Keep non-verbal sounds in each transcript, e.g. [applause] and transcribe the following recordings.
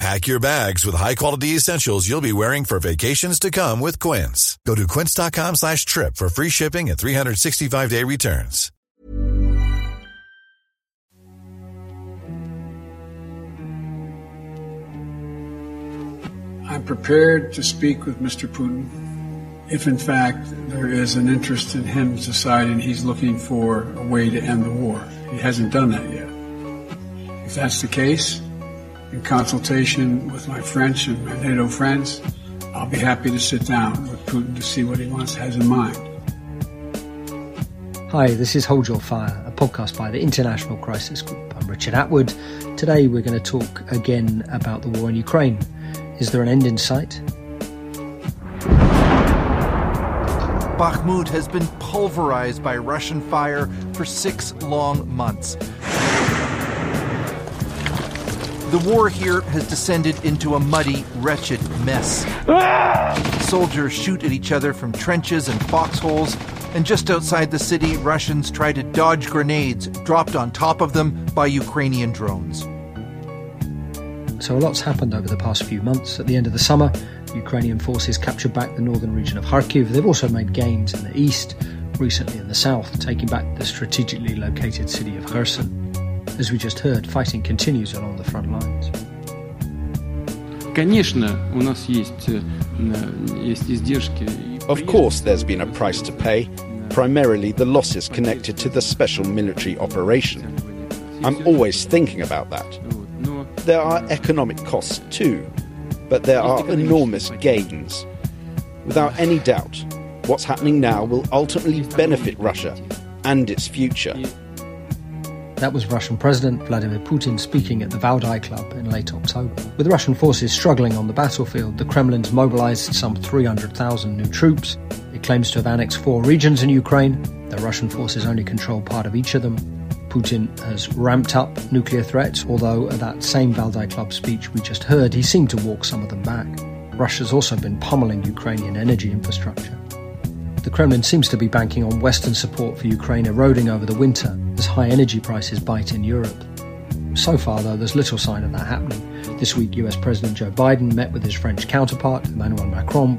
Pack your bags with high-quality essentials you'll be wearing for vacations to come with Quince. Go to quince.com slash trip for free shipping and 365-day returns. I'm prepared to speak with Mr. Putin if, in fact, there is an interest in him deciding he's looking for a way to end the war. He hasn't done that yet. If that's the case, in consultation with my French and my NATO friends, I'll be happy to sit down with Putin to see what he wants has in mind. Hi, this is Hold Your Fire, a podcast by the International Crisis Group. I'm Richard Atwood. Today we're going to talk again about the war in Ukraine. Is there an end in sight? Bakhmut has been pulverized by Russian fire for six long months. The war here has descended into a muddy, wretched mess. Soldiers shoot at each other from trenches and foxholes, and just outside the city, Russians try to dodge grenades dropped on top of them by Ukrainian drones. So, a lot's happened over the past few months. At the end of the summer, Ukrainian forces captured back the northern region of Kharkiv. They've also made gains in the east, recently in the south, taking back the strategically located city of Kherson. As we just heard, fighting continues along the front lines. Of course, there's been a price to pay, primarily the losses connected to the special military operation. I'm always thinking about that. There are economic costs too, but there are enormous gains. Without any doubt, what's happening now will ultimately benefit Russia and its future. That was Russian President Vladimir Putin speaking at the Valdai Club in late October. With Russian forces struggling on the battlefield, the Kremlin's mobilized some 300,000 new troops. It claims to have annexed four regions in Ukraine. The Russian forces only control part of each of them. Putin has ramped up nuclear threats, although at that same Valdai Club speech we just heard, he seemed to walk some of them back. Russia's also been pummeling Ukrainian energy infrastructure. The Kremlin seems to be banking on Western support for Ukraine eroding over the winter as high energy prices bite in Europe. So far, though, there's little sign of that happening. This week, US President Joe Biden met with his French counterpart, Emmanuel Macron.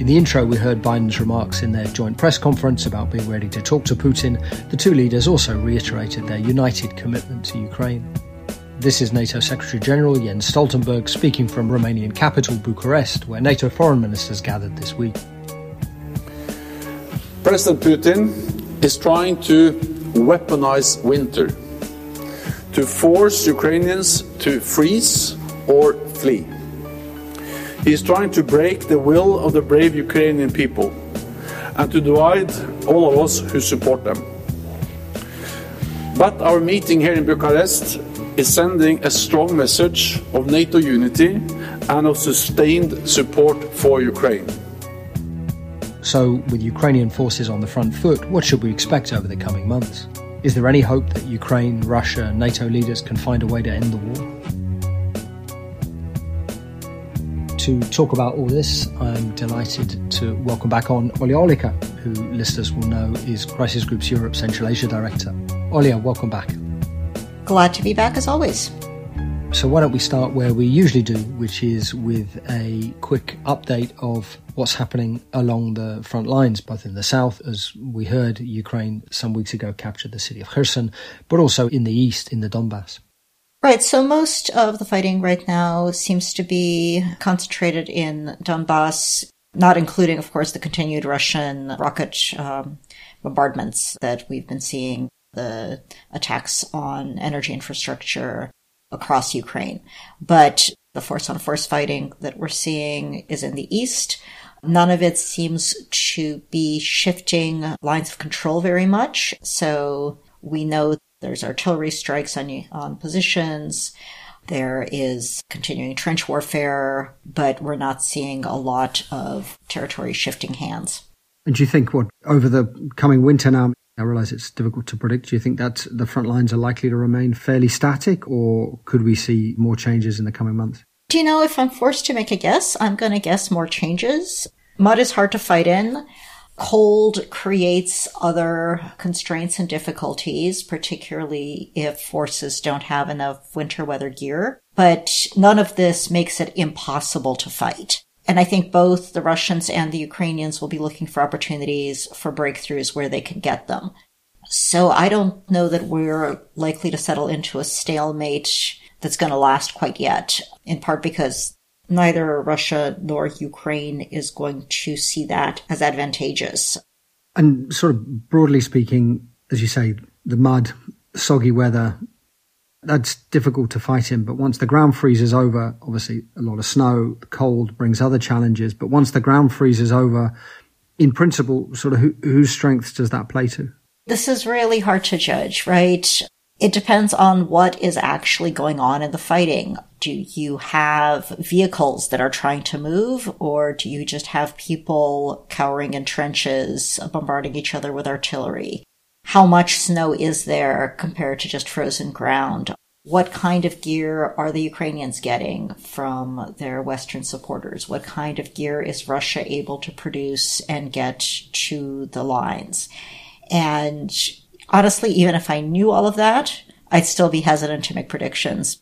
In the intro, we heard Biden's remarks in their joint press conference about being ready to talk to Putin. The two leaders also reiterated their united commitment to Ukraine. This is NATO Secretary General Jens Stoltenberg speaking from Romanian capital Bucharest, where NATO foreign ministers gathered this week. President Putin is trying to weaponize winter, to force Ukrainians to freeze or flee. He is trying to break the will of the brave Ukrainian people and to divide all of us who support them. But our meeting here in Bucharest is sending a strong message of NATO unity and of sustained support for Ukraine. So, with Ukrainian forces on the front foot, what should we expect over the coming months? Is there any hope that Ukraine, Russia, and NATO leaders can find a way to end the war? To talk about all this, I'm delighted to welcome back on Olli Oliker, who listeners will know is Crisis Group's Europe Central Asia Director. Olia, welcome back. Glad to be back as always. So, why don't we start where we usually do, which is with a quick update of what's happening along the front lines, both in the south, as we heard Ukraine some weeks ago captured the city of Kherson, but also in the east, in the Donbass. Right. So most of the fighting right now seems to be concentrated in Donbass, not including, of course, the continued Russian rocket um, bombardments that we've been seeing, the attacks on energy infrastructure across Ukraine. But the force on force fighting that we're seeing is in the east. None of it seems to be shifting lines of control very much. So we know there's artillery strikes on, on positions. There is continuing trench warfare, but we're not seeing a lot of territory shifting hands. And do you think what over the coming winter now? I realize it's difficult to predict. Do you think that the front lines are likely to remain fairly static, or could we see more changes in the coming months? Do you know if I'm forced to make a guess? I'm going to guess more changes. Mud is hard to fight in. Cold creates other constraints and difficulties, particularly if forces don't have enough winter weather gear. But none of this makes it impossible to fight. And I think both the Russians and the Ukrainians will be looking for opportunities for breakthroughs where they can get them. So I don't know that we're likely to settle into a stalemate that's going to last quite yet, in part because neither Russia nor Ukraine is going to see that as advantageous. And sort of broadly speaking, as you say, the mud, soggy weather, that's difficult to fight in. But once the ground freezes over, obviously a lot of snow, the cold brings other challenges. But once the ground freezes over, in principle, sort of who, whose strengths does that play to? This is really hard to judge, right? It depends on what is actually going on in the fighting. Do you have vehicles that are trying to move, or do you just have people cowering in trenches, bombarding each other with artillery? How much snow is there compared to just frozen ground? What kind of gear are the Ukrainians getting from their Western supporters? What kind of gear is Russia able to produce and get to the lines? And honestly, even if I knew all of that, I'd still be hesitant to make predictions.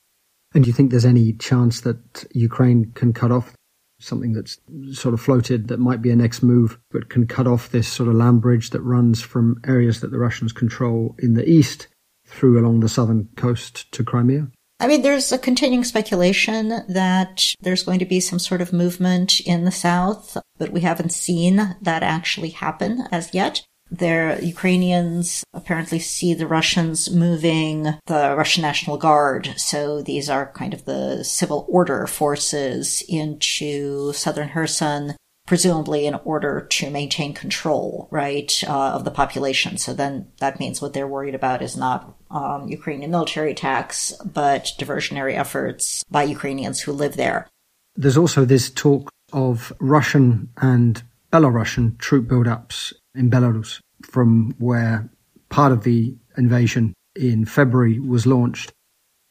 And do you think there's any chance that Ukraine can cut off something that's sort of floated that might be a next move, but can cut off this sort of land bridge that runs from areas that the Russians control in the east through along the southern coast to Crimea? I mean, there's a continuing speculation that there's going to be some sort of movement in the south, but we haven't seen that actually happen as yet. Their Ukrainians apparently see the Russians moving the Russian National Guard. So these are kind of the civil order forces into southern Kherson, presumably in order to maintain control, right, uh, of the population. So then that means what they're worried about is not um, Ukrainian military attacks, but diversionary efforts by Ukrainians who live there. There's also this talk of Russian and Belarusian troop buildups in Belarus from where part of the invasion in February was launched.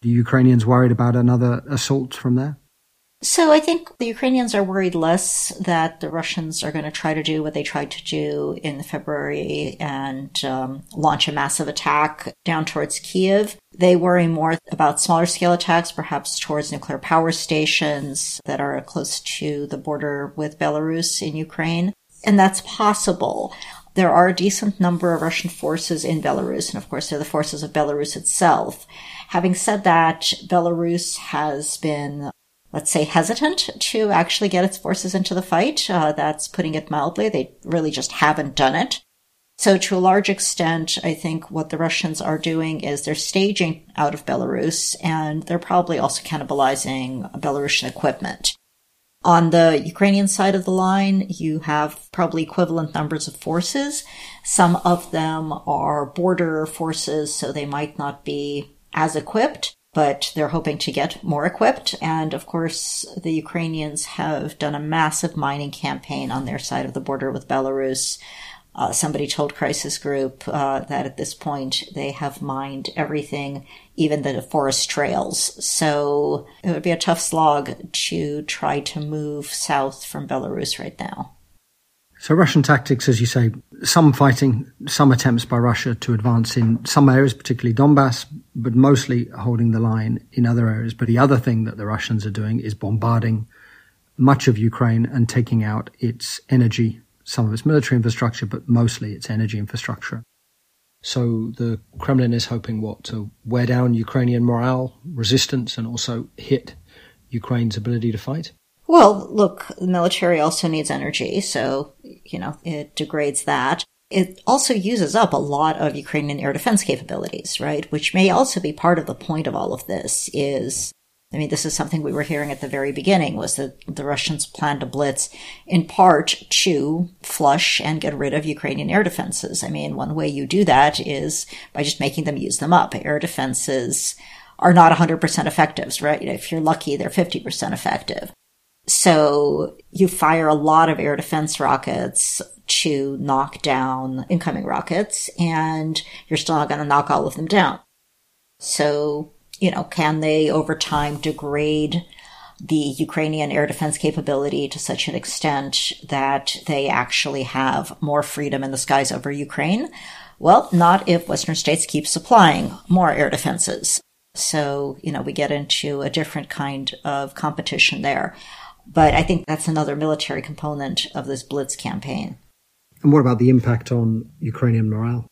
The Ukrainians worried about another assault from there? So I think the Ukrainians are worried less that the Russians are going to try to do what they tried to do in February and um, launch a massive attack down towards Kiev. They worry more about smaller scale attacks, perhaps towards nuclear power stations that are close to the border with Belarus in Ukraine. And that's possible. There are a decent number of Russian forces in Belarus, and of course, they're the forces of Belarus itself. Having said that, Belarus has been, let's say, hesitant to actually get its forces into the fight. Uh, that's putting it mildly. They really just haven't done it. So to a large extent, I think what the Russians are doing is they're staging out of Belarus and they're probably also cannibalizing Belarusian equipment. On the Ukrainian side of the line, you have probably equivalent numbers of forces. Some of them are border forces, so they might not be as equipped, but they're hoping to get more equipped. And of course, the Ukrainians have done a massive mining campaign on their side of the border with Belarus. Uh, somebody told Crisis Group uh, that at this point they have mined everything, even the forest trails. So it would be a tough slog to try to move south from Belarus right now. So Russian tactics, as you say, some fighting, some attempts by Russia to advance in some areas, particularly Donbass, but mostly holding the line in other areas. But the other thing that the Russians are doing is bombarding much of Ukraine and taking out its energy, some of its military infrastructure, but mostly its energy infrastructure. So the Kremlin is hoping what to wear down Ukrainian morale, resistance, and also hit Ukraine's ability to fight. Well, look, the military also needs energy, so, you know, it degrades that. It also uses up a lot of Ukrainian air defense capabilities, right? Which may also be part of the point of all of this is, I mean, this is something we were hearing at the very beginning was that the Russians plan to blitz in part to flush and get rid of Ukrainian air defenses. I mean, one way you do that is by just making them use them up. Air defenses are not 100% effective, right? If you're lucky, they're 50% effective. So you fire a lot of air defense rockets to knock down incoming rockets and you're still not going to knock all of them down. So, you know, can they over time degrade the Ukrainian air defense capability to such an extent that they actually have more freedom in the skies over Ukraine? Well, not if Western states keep supplying more air defenses. So, you know, we get into a different kind of competition there. But I think that's another military component of this Blitz campaign. And what about the impact on Ukrainian morale?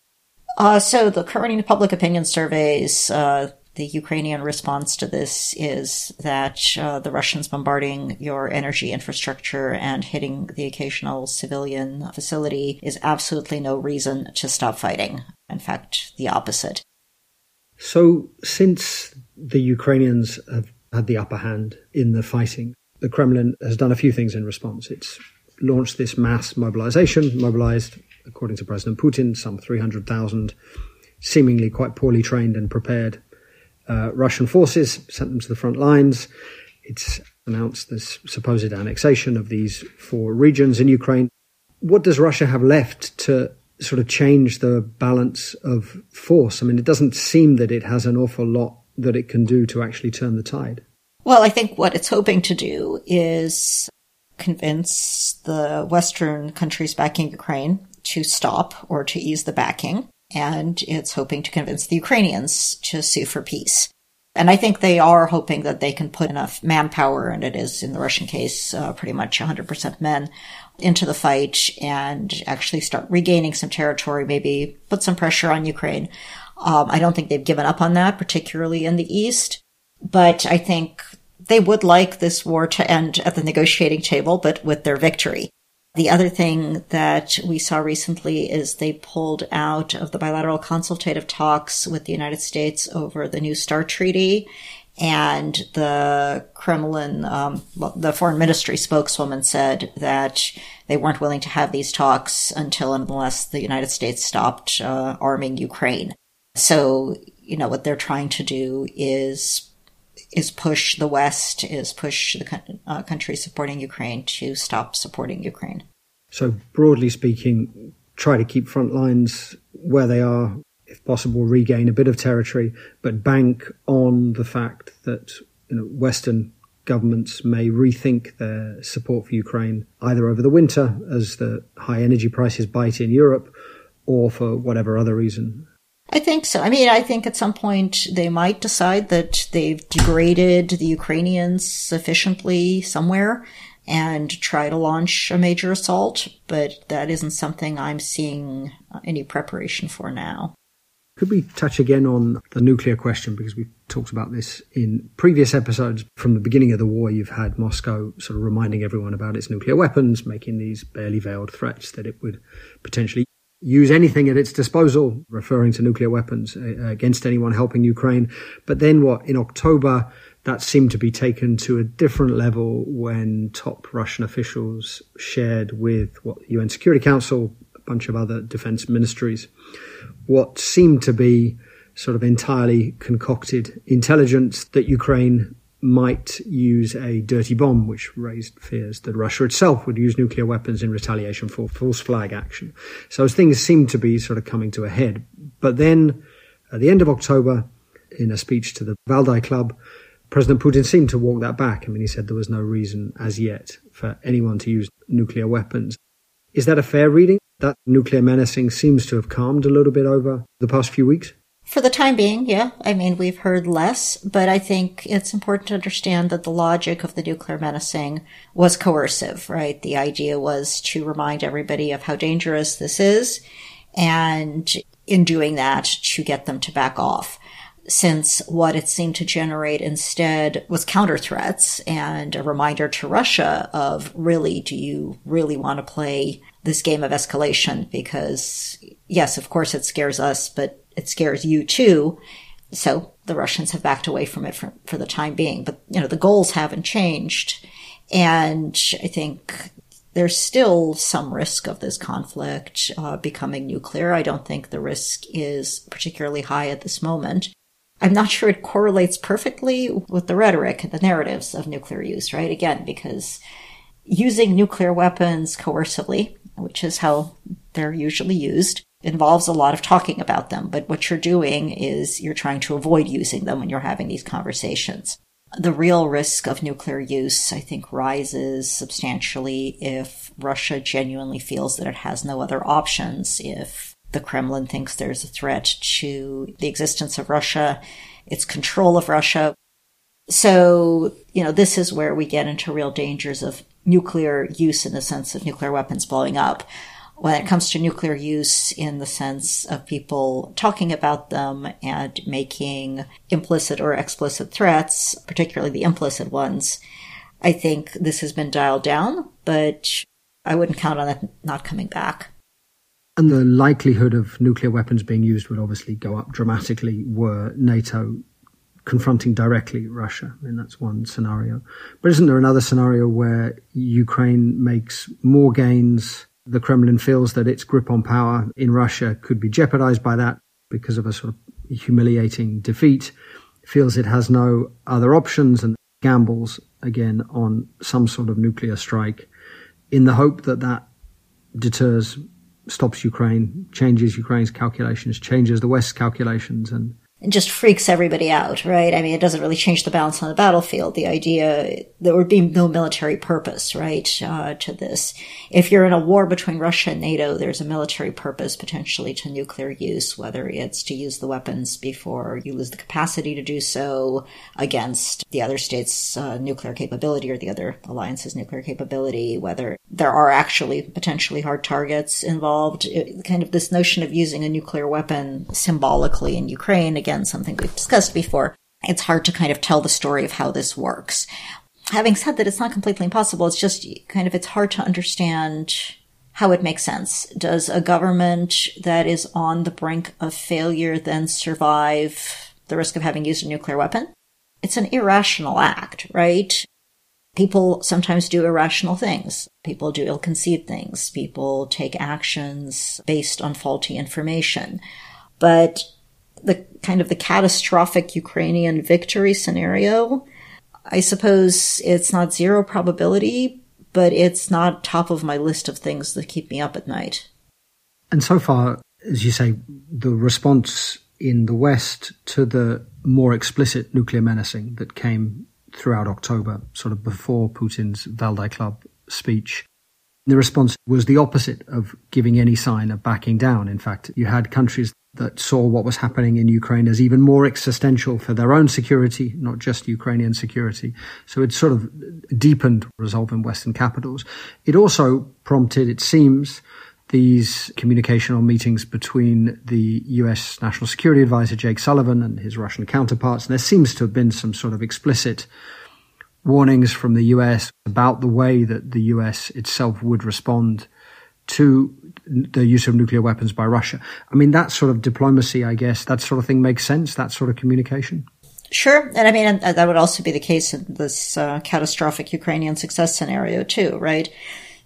Uh, so the current public opinion surveys, uh, the Ukrainian response to this is that uh, the Russians bombarding your energy infrastructure and hitting the occasional civilian facility is absolutely no reason to stop fighting. In fact, the opposite. So, since the Ukrainians have had the upper hand in the fighting, the Kremlin has done a few things in response. It's launched this mass mobilization, mobilized, according to President Putin, some 300,000 seemingly quite poorly trained and prepared uh, Russian forces, sent them to the front lines. It's announced this supposed annexation of these four regions in Ukraine. What does Russia have left to sort of change the balance of force? I mean, it doesn't seem that it has an awful lot that it can do to actually turn the tide. Well, I think what it's hoping to do is convince the Western countries backing Ukraine to stop or to ease the backing. And it's hoping to convince the Ukrainians to sue for peace. And I think they are hoping that they can put enough manpower, and it is in the Russian case uh, pretty much 100% men, into the fight and actually start regaining some territory, maybe put some pressure on Ukraine. Um, I don't think they've given up on that, particularly in the East. But I think they would like this war to end at the negotiating table, but with their victory. The other thing that we saw recently is they pulled out of the bilateral consultative talks with the United States over the New START Treaty. And the Kremlin, um, the foreign ministry spokeswoman said that they weren't willing to have these talks until and unless the United States stopped uh, arming Ukraine. So, you know, what they're trying to do is is push the West, is push the uh, country supporting Ukraine to stop supporting Ukraine. So, broadly speaking, try to keep front lines where they are, if possible, regain a bit of territory, but bank on the fact that you know, Western governments may rethink their support for Ukraine either over the winter as the high energy prices bite in Europe or for whatever other reason. I think so. I mean, I think at some point they might decide that they've degraded the Ukrainians sufficiently somewhere and try to launch a major assault, but that isn't something I'm seeing uh, any preparation for now. Could we touch again on the nuclear question? Because we've talked about this in previous episodes. From the beginning of the war, you've had Moscow sort of reminding everyone about its nuclear weapons, making these barely veiled threats that it would potentially use anything at its disposal, referring to nuclear weapons uh, against anyone helping Ukraine. But then what? In October, that seemed to be taken to a different level when top Russian officials shared with what UN Security Council, a bunch of other defense ministries, what seemed to be sort of entirely concocted intelligence that Ukraine might use a dirty bomb, which raised fears that Russia itself would use nuclear weapons in retaliation for false flag action. So things seemed to be sort of coming to a head. But then at the end of October, in a speech to the Valdai Club, President Putin seemed to walk that back. I mean, he said there was no reason as yet for anyone to use nuclear weapons. Is that a fair reading? That nuclear menacing seems to have calmed a little bit over the past few weeks? For the time being, yeah. I mean, we've heard less, but I think it's important to understand that the logic of the nuclear menacing was coercive, right? The idea was to remind everybody of how dangerous this is, and in doing that, to get them to back off since what it seemed to generate instead was counter threats and a reminder to Russia of really, do you really want to play this game of escalation? Because yes, of course it scares us, but it scares you too. So the Russians have backed away from it for, for the time being, but you know, the goals haven't changed. And I think there's still some risk of this conflict uh, becoming nuclear. I don't think the risk is particularly high at this moment. I'm not sure it correlates perfectly with the rhetoric and the narratives of nuclear use, right? Again, because using nuclear weapons coercively, which is how they're usually used, involves a lot of talking about them. But what you're doing is you're trying to avoid using them when you're having these conversations. The real risk of nuclear use, I think, rises substantially if Russia genuinely feels that it has no other options, if the Kremlin thinks there's a threat to the existence of Russia, its control of Russia. So, you know, this is where we get into real dangers of nuclear use in the sense of nuclear weapons blowing up. When it comes to nuclear use in the sense of people talking about them and making implicit or explicit threats, particularly the implicit ones, I think this has been dialed down, but I wouldn't count on it not coming back. And the likelihood of nuclear weapons being used would obviously go up dramatically were NATO confronting directly Russia. I mean, that's one scenario. But isn't there another scenario where Ukraine makes more gains? The Kremlin feels that its grip on power in Russia could be jeopardized by that because of a sort of humiliating defeat, feels it has no other options and gambles again on some sort of nuclear strike in the hope that that deters stops Ukraine, changes Ukraine's calculations, changes the West's calculations, and just freaks everybody out, right? I mean, it doesn't really change the balance on the battlefield. The idea there would be no military purpose, right, uh, to this. If you're in a war between Russia and NATO, there's a military purpose potentially to nuclear use, whether it's to use the weapons before you lose the capacity to do so against the other state's uh, nuclear capability or the other alliance's nuclear capability, whether there are actually potentially hard targets involved. It, kind of this notion of using a nuclear weapon symbolically in Ukraine again again, something we've discussed before, it's hard to kind of tell the story of how this works. Having said that, it's not completely impossible. It's just kind of, it's hard to understand how it makes sense. Does a government that is on the brink of failure then survive the risk of having used a nuclear weapon? It's an irrational act, right? People sometimes do irrational things. People do ill-conceived things. People take actions based on faulty information. But the kind of the catastrophic Ukrainian victory scenario, I suppose it's not zero probability, but it's not top of my list of things that keep me up at night. And so far, as you say, the response in the West to the more explicit nuclear menacing that came throughout October, sort of before Putin's Valdai Club speech, the response was the opposite of giving any sign of backing down. In fact, you had countries that saw what was happening in Ukraine as even more existential for their own security, not just Ukrainian security. So it sort of deepened resolve in Western capitals. It also prompted, it seems, these communicational meetings between the US National Security Advisor Jake Sullivan and his Russian counterparts. And there seems to have been some sort of explicit warnings from the US about the way that the US itself would respond to the use of nuclear weapons by Russia. I mean, that sort of diplomacy, I guess, that sort of thing makes sense, that sort of communication. Sure. And I mean, that would also be the case in this uh, catastrophic Ukrainian success scenario, too, right?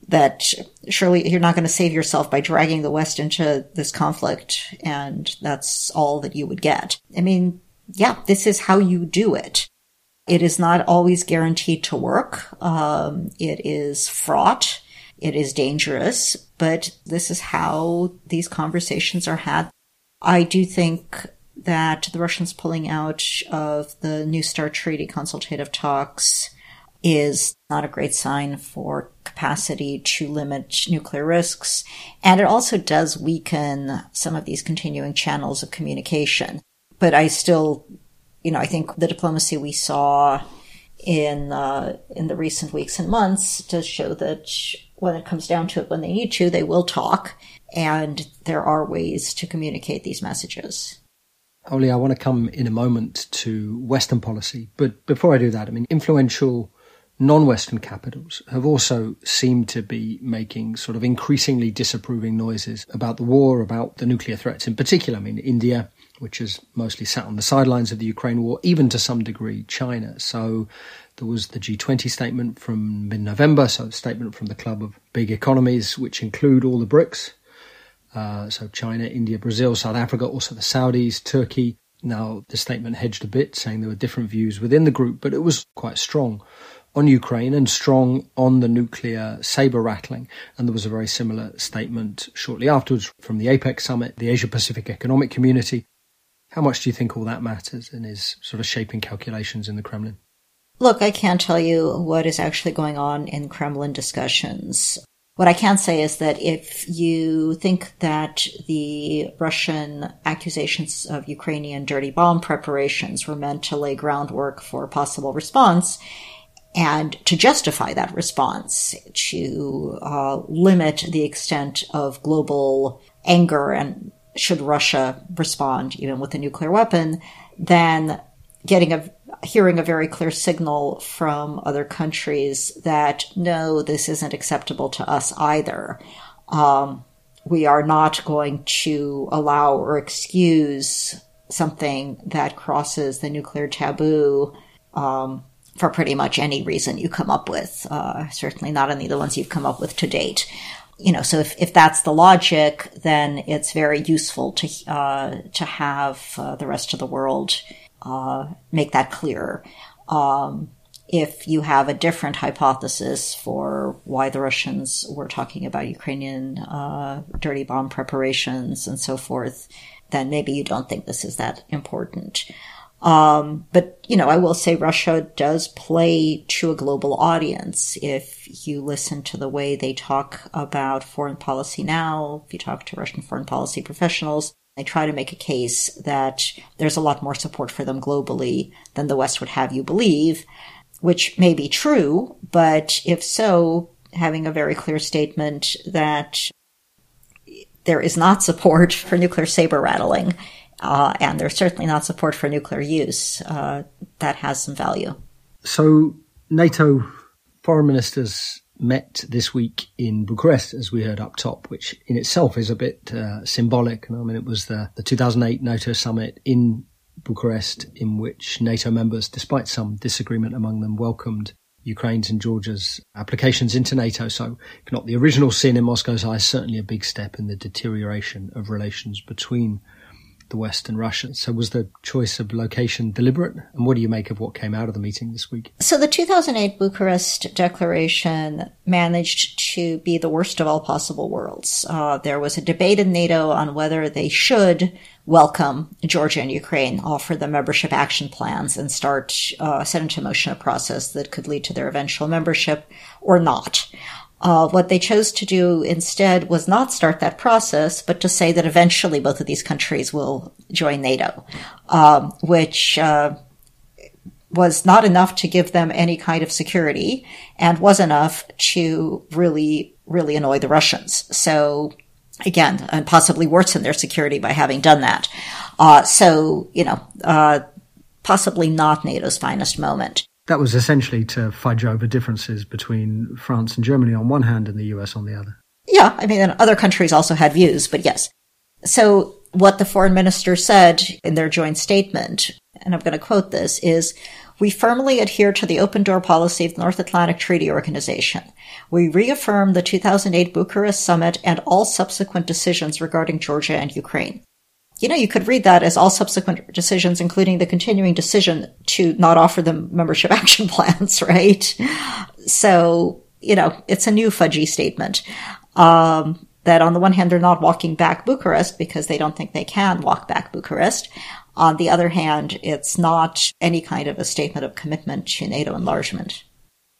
That surely you're not going to save yourself by dragging the West into this conflict, and that's all that you would get. I mean, yeah, this is how you do it. It is not always guaranteed to work. Um, it is fraught. It is dangerous, but this is how these conversations are had. I do think that the Russians pulling out of the New START treaty consultative talks is not a great sign for capacity to limit nuclear risks. And it also does weaken some of these continuing channels of communication. But I still, you know, I think the diplomacy we saw in uh, in the recent weeks and months to show that when it comes down to it, when they need to, they will talk, and there are ways to communicate these messages. Oli, I want to come in a moment to Western policy, but before I do that, I mean, influential non-Western capitals have also seemed to be making sort of increasingly disapproving noises about the war, about the nuclear threats in particular. I mean, India, which has mostly sat on the sidelines of the Ukraine war, even to some degree China. So there was the G20 statement from mid-November, so a statement from the club of big economies, which include all the BRICS. Uh, so China, India, Brazil, South Africa, also the Saudis, Turkey. Now, the statement hedged a bit, saying there were different views within the group, but it was quite strong on Ukraine and strong on the nuclear saber rattling. And there was a very similar statement shortly afterwards from the APEC summit, the Asia Pacific Economic Community. How much do you think all that matters and is sort of shaping calculations in the Kremlin? Look, I can't tell you what is actually going on in Kremlin discussions. What I can say is that if you think that the Russian accusations of Ukrainian dirty bomb preparations were meant to lay groundwork for a possible response, and to justify that response, to uh, limit the extent of global anger and should Russia respond even with a nuclear weapon, then getting a hearing a very clear signal from other countries that no, this isn't acceptable to us either. Um, we are not going to allow or excuse something that crosses the nuclear taboo um, for pretty much any reason you come up with, uh, certainly not any of the ones you've come up with to date. You know, so if, if that's the logic, then it's very useful to, uh, to have uh, the rest of the world, uh, make that clearer. Um, if you have a different hypothesis for why the Russians were talking about Ukrainian uh, dirty bomb preparations and so forth, then maybe you don't think this is that important. Um, but, you know, I will say Russia does play to a global audience. If you listen to the way they talk about foreign policy now, if you talk to Russian foreign policy professionals, they try to make a case that there's a lot more support for them globally than the West would have you believe, which may be true, but if so, having a very clear statement that there is not support [laughs] for nuclear saber rattling uh, and there's certainly not support for nuclear use. Uh, that has some value. So, NATO foreign ministers met this week in Bucharest, as we heard up top, which in itself is a bit uh, symbolic. I mean, it was the, the 2008 NATO summit in Bucharest, in which NATO members, despite some disagreement among them, welcomed Ukraine's and Georgia's applications into NATO. So, if not the original sin in Moscow's eyes, certainly a big step in the deterioration of relations between the West and Russia. So was the choice of location deliberate? And what do you make of what came out of the meeting this week? So the 2008 Bucharest Declaration managed to be the worst of all possible worlds. Uh, there was a debate in NATO on whether they should welcome Georgia and Ukraine, offer them membership action plans, and start uh, set into motion a process that could lead to their eventual membership or not. Uh, what they chose to do instead was not start that process, but to say that eventually both of these countries will join NATO, um, which uh, was not enough to give them any kind of security and was enough to really, really annoy the Russians. So again, and possibly worsen their security by having done that. Uh, so, you know, uh, possibly not NATO's finest moment that was essentially to fudge over differences between France and Germany on one hand and the US on the other. Yeah, I mean, other countries also had views, but yes. So what the foreign minister said in their joint statement, and I'm going to quote this, is we firmly adhere to the open door policy of the North Atlantic Treaty Organization. We reaffirm the 2008 Bucharest summit and all subsequent decisions regarding Georgia and Ukraine you know, you could read that as all subsequent decisions, including the continuing decision to not offer them membership [laughs] action plans, right? So, you know, it's a new fudgy statement. Um, that on the one hand, they're not walking back Bucharest because they don't think they can walk back Bucharest. On the other hand, it's not any kind of a statement of commitment to NATO enlargement.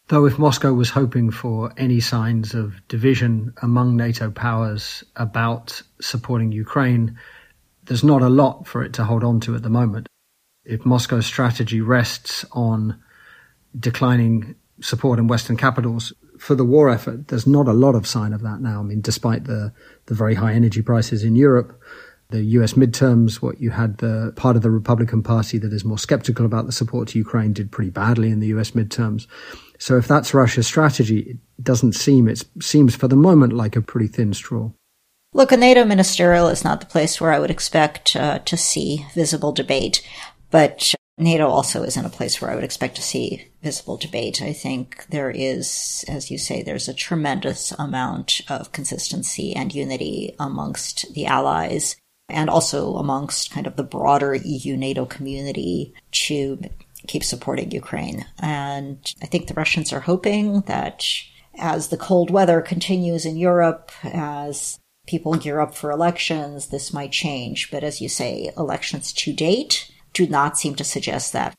Though if Moscow was hoping for any signs of division among NATO powers about supporting Ukraine, there's not a lot for it to hold on to at the moment. If Moscow's strategy rests on declining support in Western capitals for the war effort, there's not a lot of sign of that now. I mean, despite the, the very high energy prices in Europe, the US midterms, what you had the part of the Republican Party that is more skeptical about the support to Ukraine did pretty badly in the US midterms. So if that's Russia's strategy, it doesn't seem, it seems for the moment like a pretty thin straw. Look, a NATO ministerial is not the place where I would expect uh, to see visible debate, but NATO also isn't a place where I would expect to see visible debate. I think there is, as you say, there's a tremendous amount of consistency and unity amongst the allies and also amongst kind of the broader EU NATO community to keep supporting Ukraine. And I think the Russians are hoping that as the cold weather continues in Europe, as people gear up for elections, this might change. But as you say, elections to date do not seem to suggest that.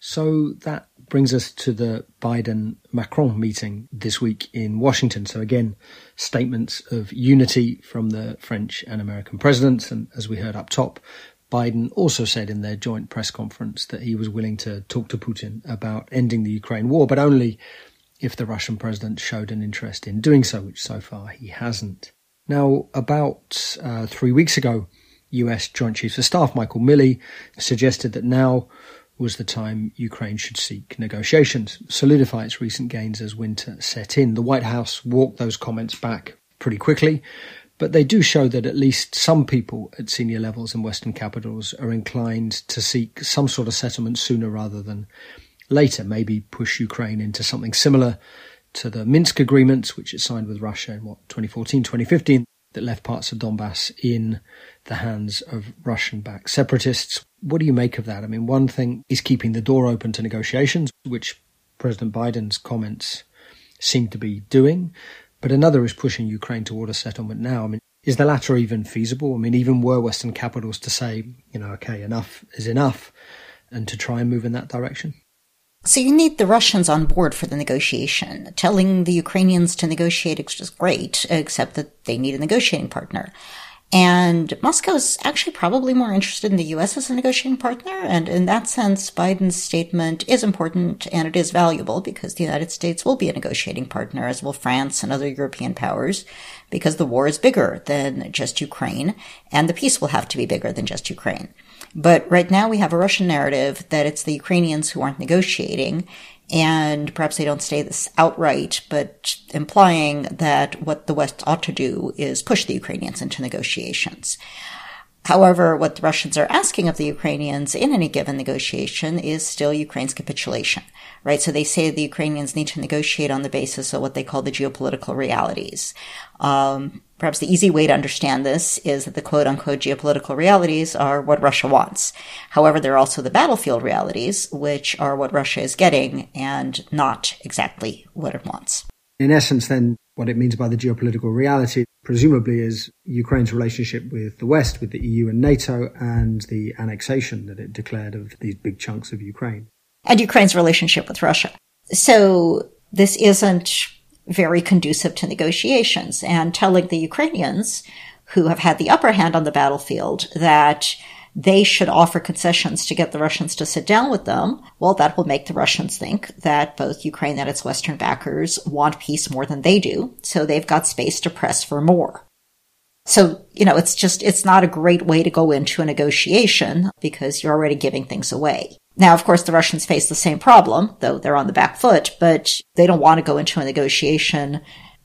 So that brings us to the Biden Macron meeting this week in Washington. So again, statements of unity from the French and American presidents. And as we heard up top, Biden also said in their joint press conference that he was willing to talk to Putin about ending the Ukraine war, but only if the Russian president showed an interest in doing so, which so far he hasn't. Now, about uh, three weeks ago, US Joint Chiefs of Staff Michael Milley suggested that now was the time Ukraine should seek negotiations, solidify its recent gains as winter set in. The White House walked those comments back pretty quickly, but they do show that at least some people at senior levels in Western capitals are inclined to seek some sort of settlement sooner rather than later, maybe push Ukraine into something similar to the Minsk agreements, which it signed with Russia in what, 2014, 2015, that left parts of Donbass in the hands of Russian backed separatists. What do you make of that? I mean, one thing is keeping the door open to negotiations, which President Biden's comments seem to be doing. But another is pushing Ukraine toward a settlement now. I mean, is the latter even feasible? I mean, even were Western capitals to say, you know, okay, enough is enough, and to try and move in that direction? So you need the Russians on board for the negotiation. Telling the Ukrainians to negotiate is just great, except that they need a negotiating partner. And Moscow is actually probably more interested in the US as a negotiating partner. And in that sense, Biden's statement is important and it is valuable because the United States will be a negotiating partner, as will France and other European powers, because the war is bigger than just Ukraine and the peace will have to be bigger than just Ukraine. But right now we have a Russian narrative that it's the Ukrainians who aren't negotiating and perhaps they don't say this outright, but implying that what the West ought to do is push the Ukrainians into negotiations. However, what the Russians are asking of the Ukrainians in any given negotiation is still Ukraine's capitulation, right? So they say the Ukrainians need to negotiate on the basis of what they call the geopolitical realities. Um, perhaps the easy way to understand this is that the quote unquote geopolitical realities are what Russia wants. However, there are also the battlefield realities, which are what Russia is getting and not exactly what it wants. In essence, then, what it means by the geopolitical reality, presumably, is Ukraine's relationship with the West, with the EU and NATO, and the annexation that it declared of these big chunks of Ukraine. And Ukraine's relationship with Russia. So this isn't very conducive to negotiations and telling the Ukrainians who have had the upper hand on the battlefield that they should offer concessions to get the Russians to sit down with them, well, that will make the Russians think that both Ukraine and its Western backers want peace more than they do. So they've got space to press for more. So, you know, it's just, it's not a great way to go into a negotiation because you're already giving things away. Now, of course, the Russians face the same problem, though they're on the back foot, but they don't want to go into a negotiation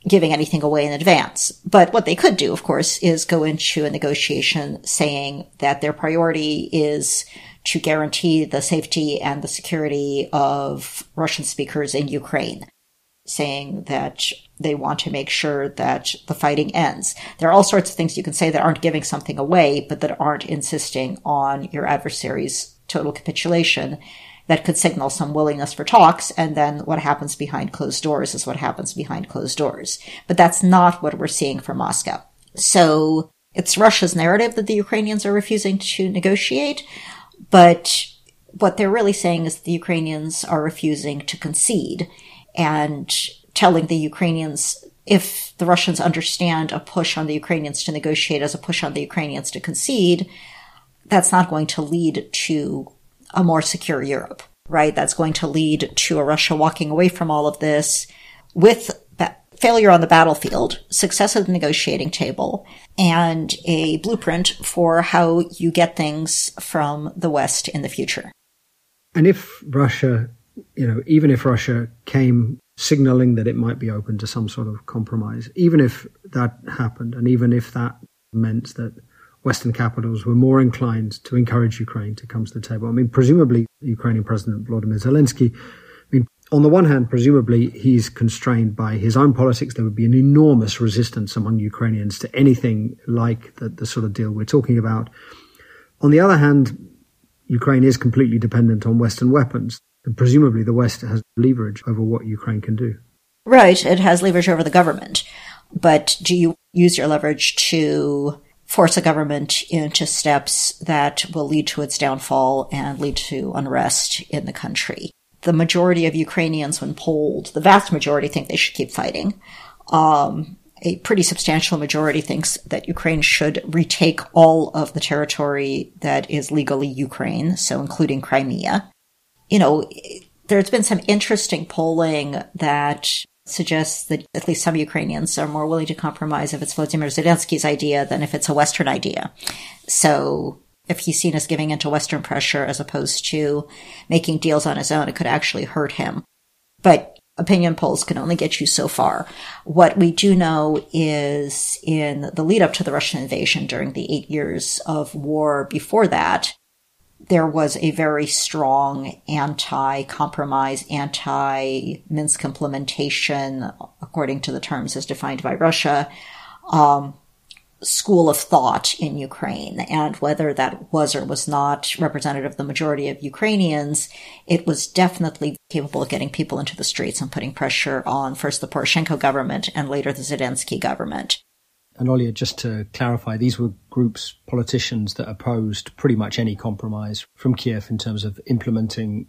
giving anything away in advance. But what they could do, of course, is go into a negotiation saying that their priority is to guarantee the safety and the security of Russian speakers in Ukraine, saying that they want to make sure that the fighting ends. There are all sorts of things you can say that aren't giving something away, but that aren't insisting on your adversary's total capitulation that could signal some willingness for talks. And then what happens behind closed doors is what happens behind closed doors. But that's not what we're seeing from Moscow. So it's Russia's narrative that the Ukrainians are refusing to negotiate. But what they're really saying is the Ukrainians are refusing to concede. and telling the Ukrainians if the Russians understand a push on the Ukrainians to negotiate as a push on the Ukrainians to concede, that's not going to lead to a more secure Europe, right? That's going to lead to a Russia walking away from all of this with failure on the battlefield, success at the negotiating table, and a blueprint for how you get things from the West in the future. And if Russia, you know, even if Russia came signaling that it might be open to some sort of compromise, even if that happened, and even if that meant that Western capitals were more inclined to encourage Ukraine to come to the table. I mean, presumably, Ukrainian President Vladimir Zelensky I mean, on the one hand, presumably he's constrained by his own politics. There would be an enormous resistance among Ukrainians to anything like the, the sort of deal we're talking about. On the other hand, Ukraine is completely dependent on Western weapons. And presumably the West has leverage over what Ukraine can do. Right. It has leverage over the government. But do you use your leverage to force a government into steps that will lead to its downfall and lead to unrest in the country? the majority of Ukrainians, when polled, the vast majority think they should keep fighting. Um, a pretty substantial majority thinks that Ukraine should retake all of the territory that is legally Ukraine, so including Crimea. You know, there's been some interesting polling that suggests that at least some Ukrainians are more willing to compromise if it's Vladimir Zelensky's idea than if it's a Western idea. So if he's seen as giving into Western pressure as opposed to making deals on his own, it could actually hurt him. But opinion polls can only get you so far. What we do know is in the lead up to the Russian invasion during the eight years of war before that, there was a very strong anti-compromise, anti-Minsk implementation, according to the terms as defined by Russia, um, school of thought in Ukraine. And whether that was or was not representative of the majority of Ukrainians, it was definitely capable of getting people into the streets and putting pressure on first the Poroshenko government and later the Zelensky government. And Olia, just to clarify, these were groups, politicians that opposed pretty much any compromise from Kiev in terms of implementing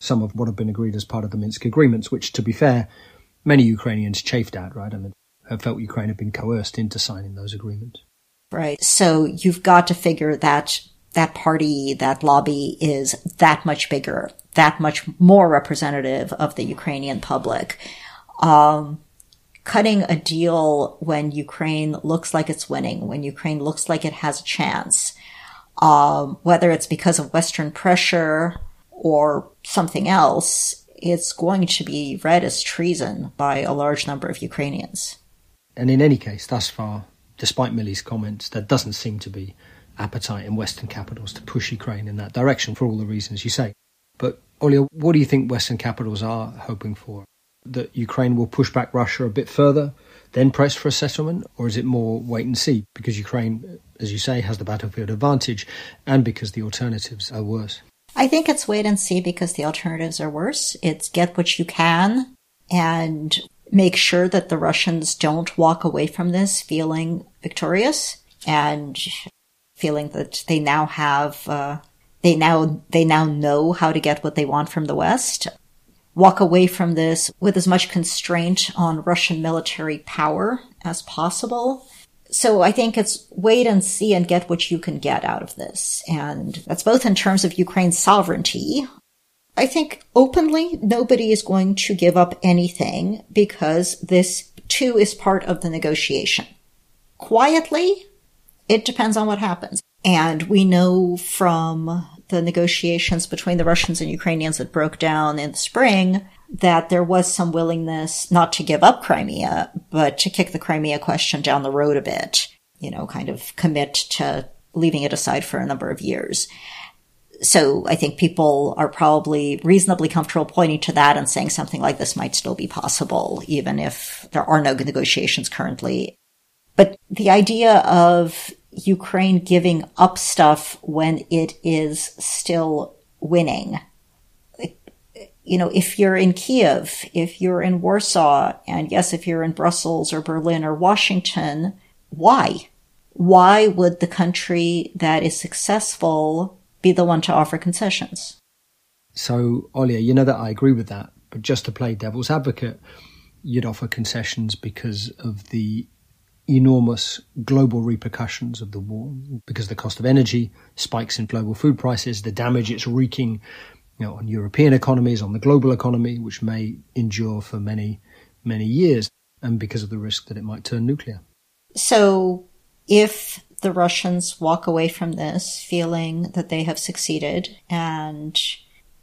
some of what had been agreed as part of the Minsk agreements, which, to be fair, many Ukrainians chafed at, right? I mean, have felt Ukraine had been coerced into signing those agreements. Right. So you've got to figure that that party, that lobby is that much bigger, that much more representative of the Ukrainian public. Um, cutting a deal when Ukraine looks like it's winning, when Ukraine looks like it has a chance, um, whether it's because of Western pressure or something else, it's going to be read as treason by a large number of Ukrainians. And in any case, thus far, despite Milley's comments, there doesn't seem to be appetite in Western capitals to push Ukraine in that direction for all the reasons you say. But Olia, what do you think Western capitals are hoping for? That Ukraine will push back Russia a bit further, then press for a settlement, or is it more wait and see? Because Ukraine, as you say, has the battlefield advantage, and because the alternatives are worse. I think it's wait and see because the alternatives are worse. It's get what you can and make sure that the Russians don't walk away from this feeling victorious and feeling that they now have uh, they now they now know how to get what they want from the West. Walk away from this with as much constraint on Russian military power as possible. So I think it's wait and see and get what you can get out of this. And that's both in terms of Ukraine's sovereignty I think openly, nobody is going to give up anything because this too is part of the negotiation. Quietly, it depends on what happens. And we know from the negotiations between the Russians and Ukrainians that broke down in the spring that there was some willingness not to give up Crimea, but to kick the Crimea question down the road a bit, you know, kind of commit to leaving it aside for a number of years so I think people are probably reasonably comfortable pointing to that and saying something like this might still be possible, even if there are no negotiations currently. But the idea of Ukraine giving up stuff when it is still winning. You know, if you're in Kiev, if you're in Warsaw, and yes, if you're in Brussels or Berlin or Washington, why? Why would the country that is successful be the one to offer concessions. So, Olia, you know that I agree with that, But just to play devil's advocate, you'd offer concessions because of the enormous global repercussions of the war, because the cost of energy spikes in global food prices, the damage it's wreaking you know, on European economies, on the global economy, which may endure for many, many years, and because of the risk that it might turn nuclear. So, if the Russians walk away from this feeling that they have succeeded and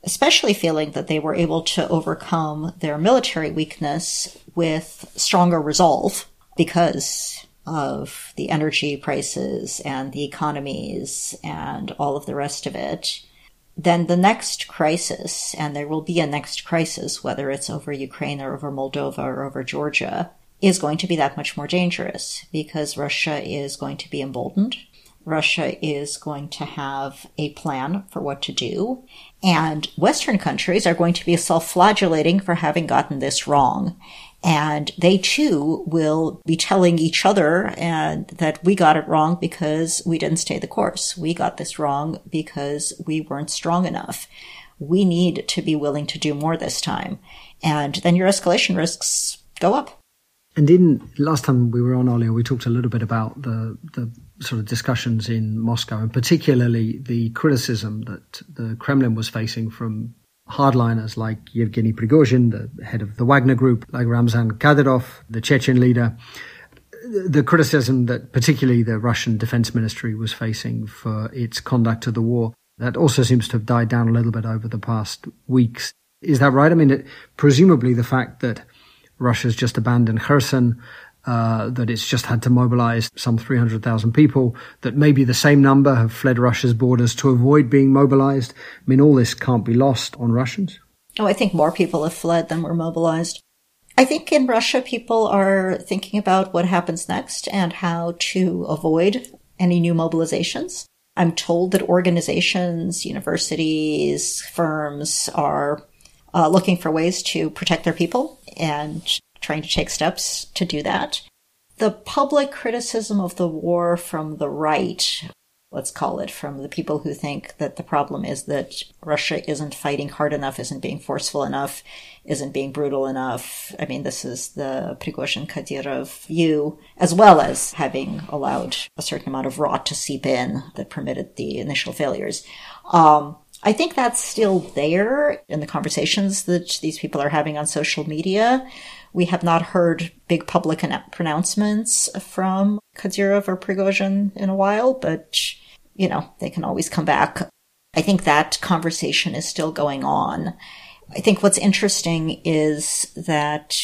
especially feeling that they were able to overcome their military weakness with stronger resolve because of the energy prices and the economies and all of the rest of it, then the next crisis, and there will be a next crisis, whether it's over Ukraine or over Moldova or over Georgia, is going to be that much more dangerous because Russia is going to be emboldened. Russia is going to have a plan for what to do. And Western countries are going to be self flagellating for having gotten this wrong. And they too will be telling each other and that we got it wrong because we didn't stay the course. We got this wrong because we weren't strong enough. We need to be willing to do more this time. And then your escalation risks go up. And in last time we were on earlier, we talked a little bit about the the sort of discussions in Moscow, and particularly the criticism that the Kremlin was facing from hardliners like Yevgeny Prigozhin, the head of the Wagner Group, like Ramzan Kadyrov, the Chechen leader, the criticism that particularly the Russian Defense Ministry was facing for its conduct of the war. That also seems to have died down a little bit over the past weeks. Is that right? I mean, it, presumably the fact that Russia's just abandoned Kherson, uh, that it's just had to mobilize some 300,000 people, that maybe the same number have fled Russia's borders to avoid being mobilized. I mean, all this can't be lost on Russians. Oh, I think more people have fled than were mobilized. I think in Russia, people are thinking about what happens next and how to avoid any new mobilizations. I'm told that organizations, universities, firms are uh, looking for ways to protect their people and trying to take steps to do that. The public criticism of the war from the right, let's call it, from the people who think that the problem is that Russia isn't fighting hard enough, isn't being forceful enough, isn't being brutal enough. I mean, this is the Prigozhin Kadyrov view, as well as having allowed a certain amount of rot to seep in that permitted the initial failures. Um, I think that's still there in the conversations that these people are having on social media. We have not heard big public pronouncements from Kadyrov or Prigozhin in a while, but, you know, they can always come back. I think that conversation is still going on. I think what's interesting is that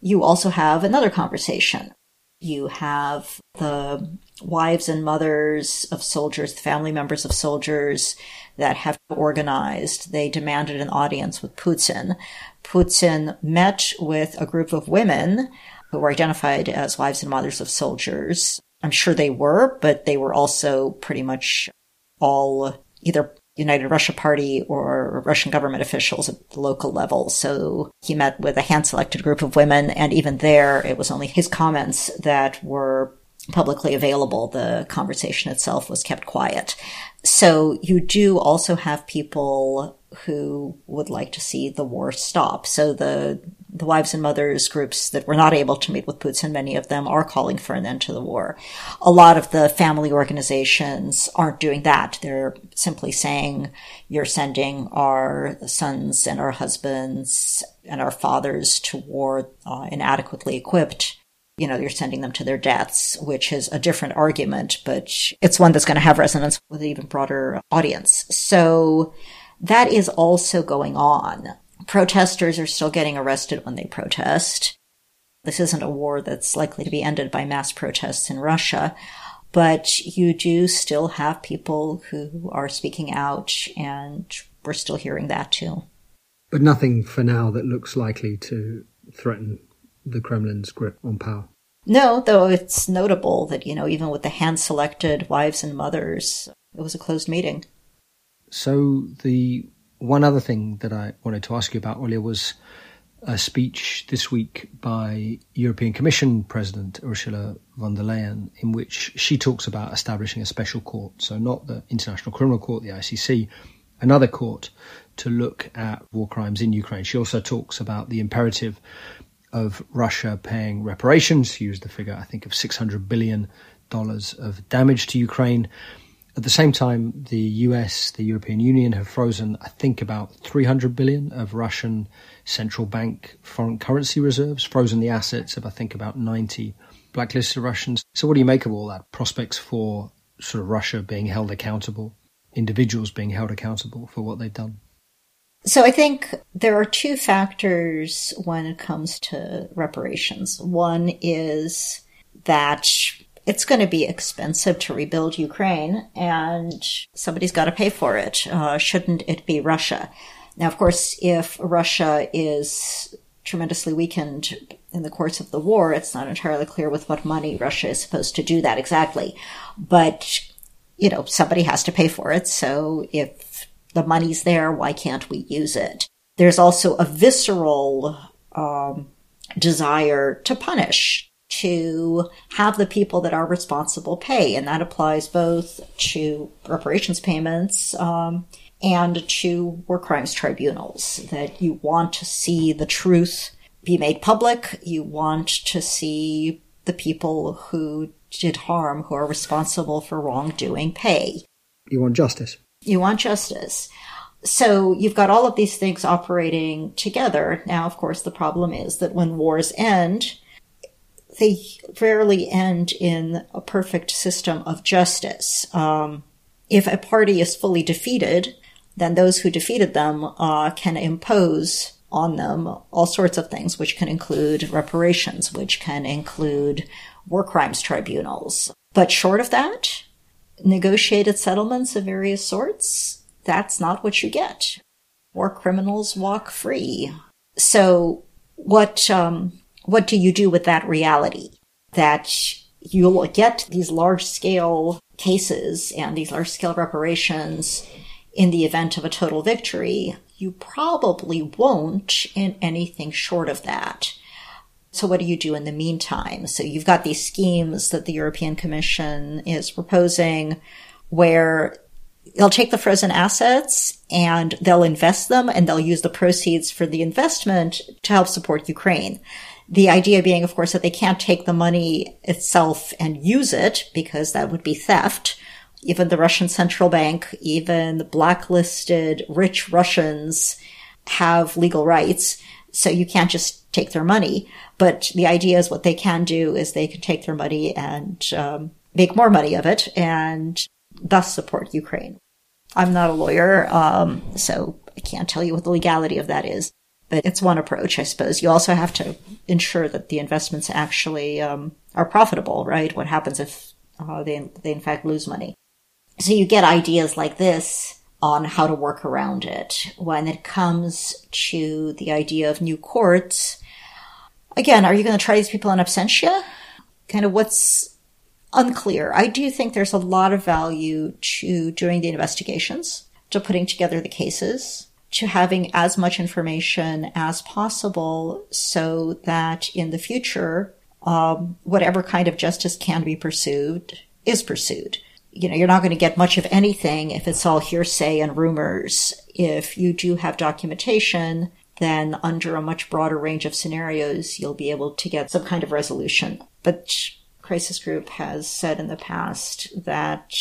you also have another conversation. You have the wives and mothers of soldiers, the family members of soldiers that have organized. They demanded an audience with Putin. Putin met with a group of women who were identified as wives and mothers of soldiers. I'm sure they were, but they were also pretty much all either United Russia Party or Russian government officials at the local level. So he met with a hand selected group of women, and even there, it was only his comments that were publicly available. The conversation itself was kept quiet. So you do also have people who would like to see the war stop. So the the wives and mothers groups that were not able to meet with Putin, many of them are calling for an end to the war. A lot of the family organizations aren't doing that. They're simply saying, you're sending our sons and our husbands and our fathers to war uh, inadequately equipped you know, you're sending them to their deaths, which is a different argument, but it's one that's going to have resonance with an even broader audience. So that is also going on. Protesters are still getting arrested when they protest. This isn't a war that's likely to be ended by mass protests in Russia, but you do still have people who are speaking out, and we're still hearing that too. But nothing for now that looks likely to threaten the Kremlin's grip on power. No, though it's notable that, you know, even with the hand selected wives and mothers, it was a closed meeting. So, the one other thing that I wanted to ask you about earlier was a speech this week by European Commission President Ursula von der Leyen, in which she talks about establishing a special court. So, not the International Criminal Court, the ICC, another court to look at war crimes in Ukraine. She also talks about the imperative of Russia paying reparations. She used the figure, I think, of $600 billion of damage to Ukraine. At the same time, the US, the European Union have frozen, I think, about 300 billion of Russian central bank foreign currency reserves, frozen the assets of, I think, about 90 blacklisted Russians. So, what do you make of all that? Prospects for sort of Russia being held accountable, individuals being held accountable for what they've done? So I think there are two factors when it comes to reparations. One is that it's going to be expensive to rebuild Ukraine and somebody's got to pay for it. Uh, shouldn't it be Russia? Now, of course, if Russia is tremendously weakened in the course of the war, it's not entirely clear with what money Russia is supposed to do that exactly. But, you know, somebody has to pay for it. So if the money's there, why can't we use it? There's also a visceral um, desire to punish to have the people that are responsible pay. And that applies both to reparations payments um, and to war crimes tribunals, that you want to see the truth be made public. You want to see the people who did harm, who are responsible for wrongdoing, pay. You want justice. You want justice. So you've got all of these things operating together. Now, of course, the problem is that when wars end, they rarely end in a perfect system of justice. Um, if a party is fully defeated, then those who defeated them uh, can impose on them all sorts of things, which can include reparations, which can include war crimes tribunals. But short of that, negotiated settlements of various sorts, that's not what you get. War criminals walk free. So what um, what do you do with that reality? That you'll get these large scale cases and these large scale reparations in the event of a total victory. You probably won't in anything short of that. So what do you do in the meantime? So you've got these schemes that the European Commission is proposing where they'll take the frozen assets and they'll invest them and they'll use the proceeds for the investment to help support Ukraine. The idea being, of course, that they can't take the money itself and use it because that would be theft. Even the Russian central bank, even the blacklisted rich Russians have legal rights. So you can't just take their money. But the idea is what they can do is they can take their money and um, make more money of it and thus support Ukraine. I'm not a lawyer, um, so I can't tell you what the legality of that is but it's one approach, I suppose. You also have to ensure that the investments actually um, are profitable, right? What happens if uh, they they in fact lose money? So you get ideas like this on how to work around it. When it comes to the idea of new courts, again, are you going to try these people in absentia? Kind of what's unclear. I do think there's a lot of value to doing the investigations, to putting together the cases to having as much information as possible so that in the future, um, whatever kind of justice can be pursued is pursued. You know, you're not going to get much of anything if it's all hearsay and rumors. If you do have documentation, then under a much broader range of scenarios, you'll be able to get some kind of resolution. But Crisis Group has said in the past that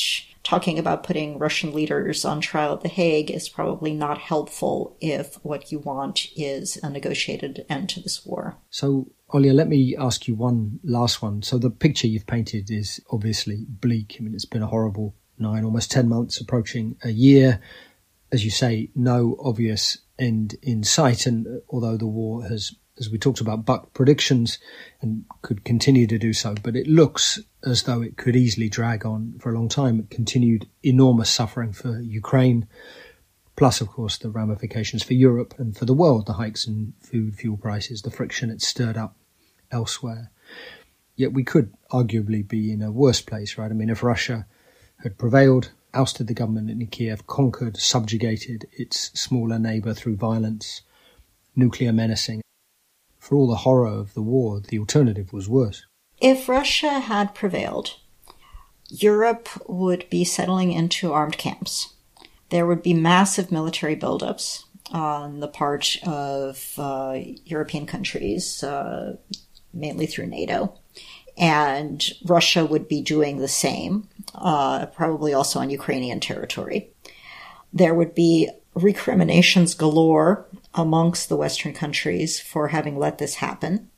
talking about putting Russian leaders on trial at The Hague is probably not helpful if what you want is a negotiated end to this war. So, Olia, let me ask you one last one. So, the picture you've painted is obviously bleak. I mean, it's been a horrible nine, almost 10 months, approaching a year. As you say, no obvious end in sight. And uh, although the war has as we talked about, buck predictions and could continue to do so. But it looks as though it could easily drag on for a long time. Continued enormous suffering for Ukraine, plus, of course, the ramifications for Europe and for the world, the hikes in food, fuel prices, the friction it stirred up elsewhere. Yet we could arguably be in a worse place, right? I mean, if Russia had prevailed, ousted the government in Kiev, conquered, subjugated its smaller neighbor through violence, nuclear menacing, for all the horror of the war, the alternative was worse. If Russia had prevailed, Europe would be settling into armed camps. There would be massive military buildups on the part of uh, European countries, uh, mainly through NATO. And Russia would be doing the same, uh, probably also on Ukrainian territory. There would be recriminations galore amongst the Western countries for having let this happen.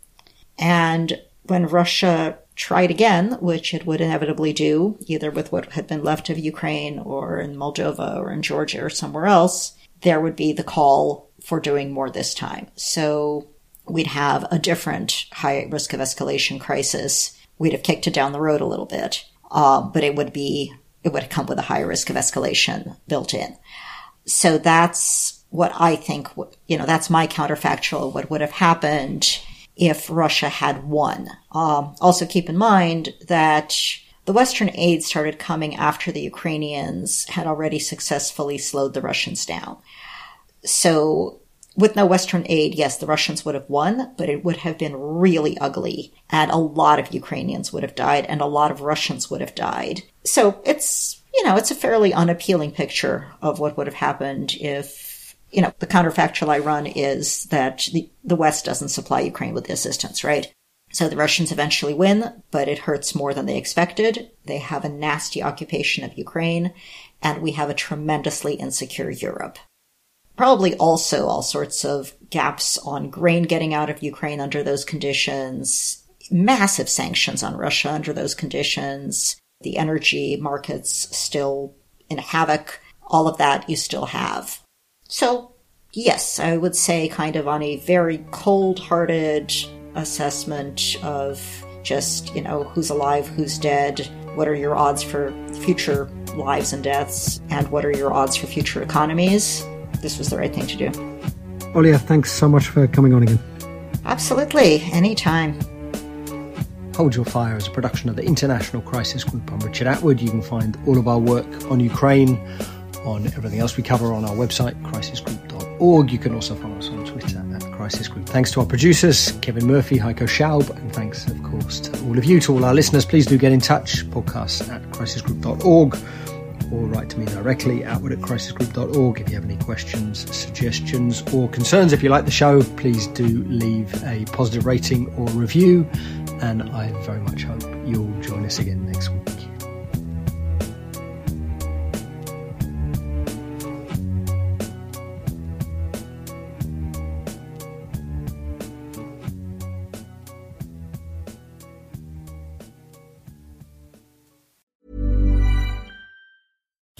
And when Russia tried again, which it would inevitably do, either with what had been left of Ukraine or in Moldova or in Georgia or somewhere else, there would be the call for doing more this time. So we'd have a different high risk of escalation crisis. We'd have kicked it down the road a little bit, uh, but it would be, it would come with a high risk of escalation built in. So that's what I think, you know, that's my counterfactual, what would have happened if Russia had won. Um, also keep in mind that the Western aid started coming after the Ukrainians had already successfully slowed the Russians down. So with no Western aid, yes, the Russians would have won, but it would have been really ugly. And a lot of Ukrainians would have died and a lot of Russians would have died. So it's, you know, it's a fairly unappealing picture of what would have happened if, you know, the counterfactual I run is that the, the West doesn't supply Ukraine with the assistance, right? So the Russians eventually win, but it hurts more than they expected. They have a nasty occupation of Ukraine, and we have a tremendously insecure Europe probably also all sorts of gaps on grain getting out of Ukraine under those conditions, massive sanctions on Russia under those conditions, the energy markets still in havoc, all of that you still have. So, yes, I would say kind of on a very cold hearted assessment of just, you know, who's alive, who's dead, what are your odds for future lives and deaths, and what are your odds for future economies this was the right thing to do. Olia, thanks so much for coming on again. Absolutely, anytime. Hold Your Fire is a production of the International Crisis Group. I'm Richard Atwood. You can find all of our work on Ukraine, on everything else we cover on our website, crisisgroup.org. You can also follow us on Twitter at Crisis Group. Thanks to our producers, Kevin Murphy, Heiko Schaub, and thanks, of course, to all of you, to all our listeners. Please do get in touch, podcast at crisisgroup.org or write to me directly, at crisisgroup.org. If you have any questions, suggestions, or concerns, if you like the show, please do leave a positive rating or review. And I very much hope you'll join us again next week.